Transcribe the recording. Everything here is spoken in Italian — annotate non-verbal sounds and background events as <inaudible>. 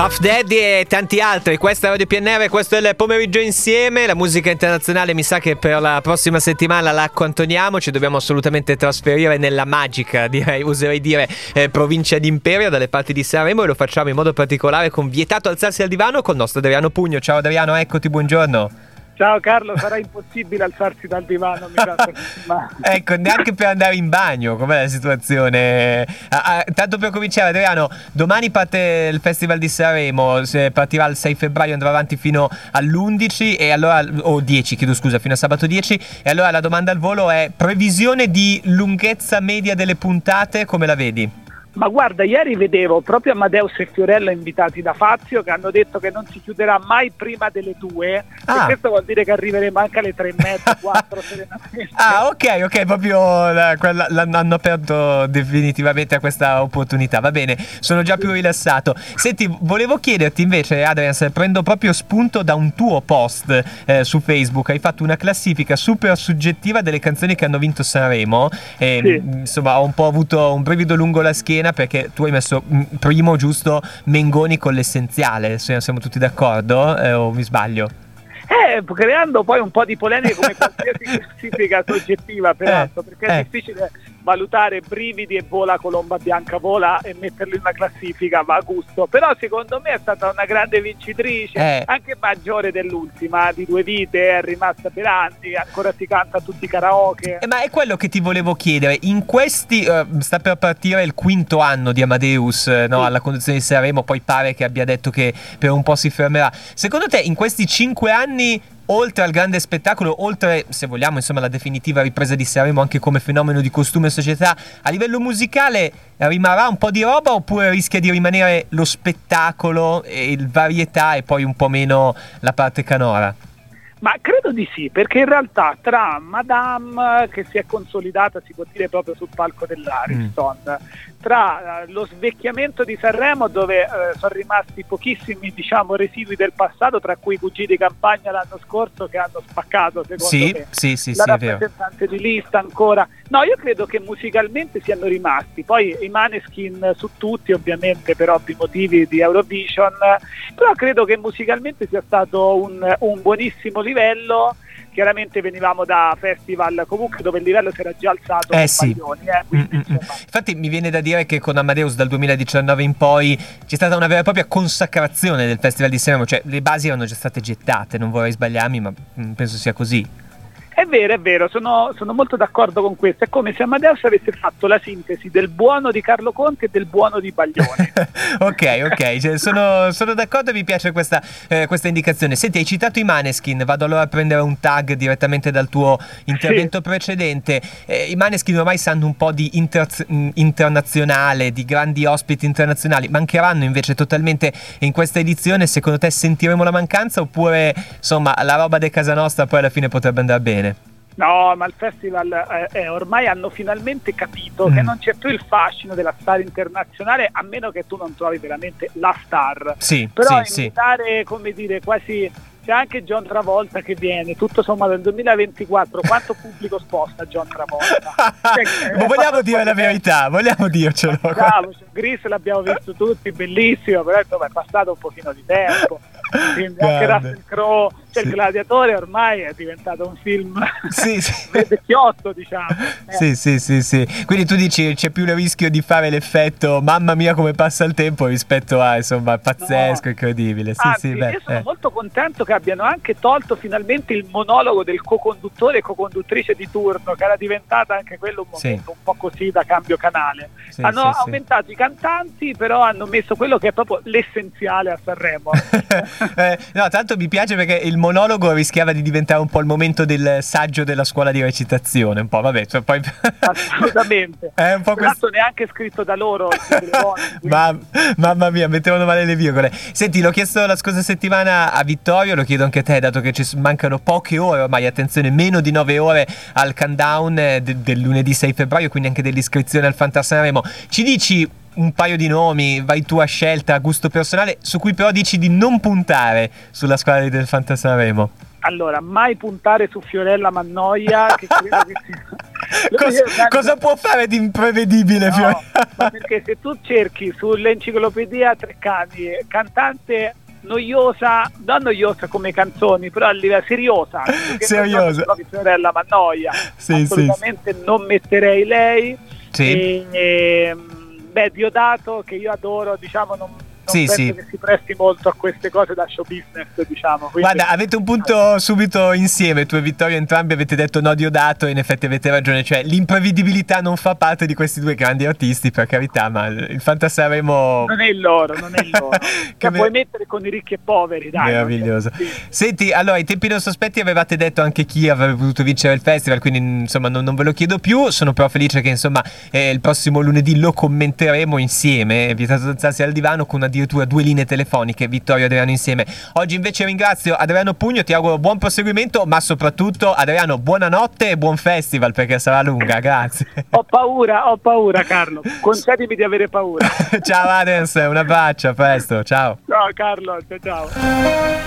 Puff Daddy e tanti altri. Questa è Radio PNR, questo è il pomeriggio insieme. La musica internazionale mi sa che per la prossima settimana la accantoniamo. Ci dobbiamo assolutamente trasferire nella magica, direi, userei dire, eh, provincia d'Imperio dalle parti di Sanremo e lo facciamo in modo particolare con Vietato alzarsi al divano con il nostro Adriano Pugno. Ciao Adriano, eccoti, buongiorno. Ciao Carlo, sarà impossibile alzarsi dal divano, mi <laughs> ma... Ecco, neanche per andare in bagno, com'è la situazione? Ah, ah, tanto per cominciare, Adriano, domani parte il Festival di Sanremo, partirà il 6 febbraio, andrà avanti fino all'11 e allora, o 10, chiedo scusa, fino a sabato 10 e allora la domanda al volo è previsione di lunghezza media delle puntate, come la vedi? Ma guarda, ieri vedevo proprio Amadeus e Fiorella invitati da Fazio che hanno detto che non si chiuderà mai prima delle due. Ah. E questo vuol dire che arriveremo anche alle tre e mezza, <laughs> quattro serenamente. Ah, ok, ok, proprio la, quella, l'hanno aperto definitivamente a questa opportunità. Va bene, sono già più rilassato. Senti, volevo chiederti invece, Adrian, se prendo proprio spunto da un tuo post eh, su Facebook. Hai fatto una classifica super soggettiva delle canzoni che hanno vinto Sanremo. E, sì. Insomma, ho un po' avuto un brivido lungo la schiena pena perché tu hai messo mm, primo giusto Mengoni con l'essenziale, siamo tutti d'accordo eh, o mi sbaglio? Eh, creando poi un po' di polemica come <laughs> qualsiasi classifica soggettiva, peraltro, eh, perché è eh. difficile valutare brividi e vola colomba bianca vola e metterlo in una classifica va a gusto però secondo me è stata una grande vincitrice eh. anche maggiore dell'ultima di due vite è rimasta per anni ancora si canta tutti i karaoke eh, ma è quello che ti volevo chiedere in questi uh, sta per partire il quinto anno di Amadeus eh, no, sì. alla conduzione di Sanremo poi pare che abbia detto che per un po' si fermerà secondo te in questi cinque anni oltre al grande spettacolo, oltre, se vogliamo, insomma, la definitiva ripresa di Sanremo anche come fenomeno di costume e società, a livello musicale rimarrà un po' di roba oppure rischia di rimanere lo spettacolo, il varietà e poi un po' meno la parte canora? Ma credo di sì, perché in realtà tra Madame, che si è consolidata, si può dire proprio sul palco dell'Ariston, mm. tra eh, lo svecchiamento di Sanremo dove eh, sono rimasti pochissimi diciamo, residui del passato tra cui i cugini di campagna l'anno scorso che hanno spaccato secondo sì, me. sì, sì, la sì, rappresentante di lista ancora no io credo che musicalmente siano rimasti poi i maneskin su tutti ovviamente per ovvi motivi di Eurovision però credo che musicalmente sia stato un, un buonissimo livello chiaramente venivamo da festival comunque dove il livello si era già alzato eh sì. Maglioni, eh, quindi, mm, mm, mm. infatti mi viene da dire che con Amadeus dal 2019 in poi c'è stata una vera e propria consacrazione del festival di Sanremo cioè le basi erano già state gettate non vorrei sbagliarmi ma penso sia così è vero, è vero, sono, sono, molto d'accordo con questo. È come se Amadeus avesse fatto la sintesi del buono di Carlo Conti e del buono di Baglioni. <laughs> ok, ok, cioè, sono, sono, d'accordo e mi piace questa, eh, questa, indicazione. Senti, hai citato i Maneskin, vado allora a prendere un tag direttamente dal tuo intervento sì. precedente. Eh, I Maneskin ormai sanno un po' di inter- internazionale, di grandi ospiti internazionali. Mancheranno invece totalmente in questa edizione? Secondo te sentiremo la mancanza oppure insomma la roba di casa nostra poi alla fine potrebbe andare bene? No, ma il festival eh, eh, ormai hanno finalmente capito mm. che non c'è più il fascino della star internazionale a meno che tu non trovi veramente la star. Sì, Però sì, invitare, sì. come dire, quasi c'è anche John Travolta che viene, tutto sommato nel 2024, quanto pubblico sposta John Travolta? <laughs> cioè, Ma vogliamo dire la verità, vogliamo dircelo. Bravo, Gris l'abbiamo visto tutti, bellissimo, però insomma è passato un pochino di tempo. Quindi anche Russell Crowe cioè, sì. il gladiatore ormai è diventato un film sì, sì. <laughs> vecchiotto, diciamo. Eh. Sì, sì, sì, sì. Quindi tu dici c'è più il rischio di fare l'effetto mamma mia come passa il tempo rispetto a insomma pazzesco, no. incredibile. Sì, Anzi, sì, beh, io sono eh. molto contento che abbiano anche tolto finalmente il monologo del co-conduttore e co-conduttrice di turno, che era diventata anche quello un momento un po' così da cambio canale. hanno aumentato i cantanti, però hanno messo quello che è proprio l'essenziale a Sanremo. <laughs> eh, no, tanto mi piace perché il monologo rischiava di diventare un po' il momento del saggio della scuola di recitazione, un po', vabbè, cioè poi... Assolutamente. <laughs> È un po' questo... neanche scritto da loro. <laughs> Ma, mamma mia, mettevano male le virgole. Senti, l'ho chiesto la scorsa settimana a Vittorio, lo chiedo anche a te, dato che ci mancano poche ore ormai, attenzione, meno di nove ore al countdown eh, de- del lunedì 6 febbraio, quindi anche dell'iscrizione al Fantasaremo. Ci dici un paio di nomi, vai tu a scelta, a gusto personale, su cui però dici di non puntare sulla squadra del Fantasaremo? Allora, mai puntare su Fiorella Mannoia, che credo che sia <laughs> cosa, cosa, può fare di imprevedibile? No, perché se tu cerchi sull'enciclopedia Treccani cantante noiosa, non noiosa come canzoni, però a livello seriosa. Seriosa. Non sorella, ma noia. Sì, Assolutamente sì, non metterei lei. Sì. E, e, ehm, beh, Diodato, che io adoro, diciamo, non, sì, sì. che si presti molto a queste cose da show business, diciamo. Quindi... Guarda, avete un punto subito insieme, tu e Vittorio entrambi avete detto no Diodato e in effetti avete ragione, cioè l'imprevedibilità non fa parte di questi due grandi artisti, per carità, ma il Fantasaremo... Non è il loro, non è il loro. <laughs> che me... puoi mettere con i ricchi e poveri, dai. Meraviglioso. Sì. Senti, allora, ai tempi non sospetti avevate detto anche chi avrebbe potuto vincere il festival, quindi insomma non, non ve lo chiedo più, sono però felice che insomma eh, il prossimo lunedì lo commenteremo insieme, vietato alzarsi al divano con addirittura due linee telefoniche, Vittorio e Adriano insieme. Oggi invece ringrazio Adriano Pugno, ti auguro buon proseguimento, ma soprattutto Adriano buonanotte e buon festival perché sarà lunga, grazie. <laughs> Ho paura, ho paura Carlo, concedimi di avere paura. <laughs> ciao Adens, un abbraccio, a presto, ciao. Ciao Carlo, ciao ciao.